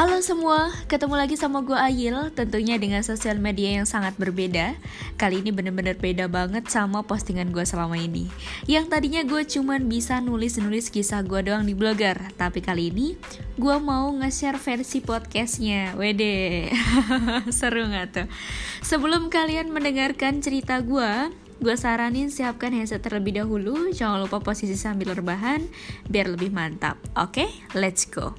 Halo semua, ketemu lagi sama gue Ayil Tentunya dengan sosial media yang sangat berbeda. Kali ini bener-bener beda banget sama postingan gue selama ini. Yang tadinya gue cuman bisa nulis-nulis kisah gue doang di blogger Tapi kali ini gue mau nge-share versi podcastnya. Wede, seru gak tuh? Sebelum kalian mendengarkan cerita gue Gue saranin siapkan headset terlebih dahulu. Jangan lupa posisi sambil rebahan Biar lebih mantap. Oke, okay? let's go.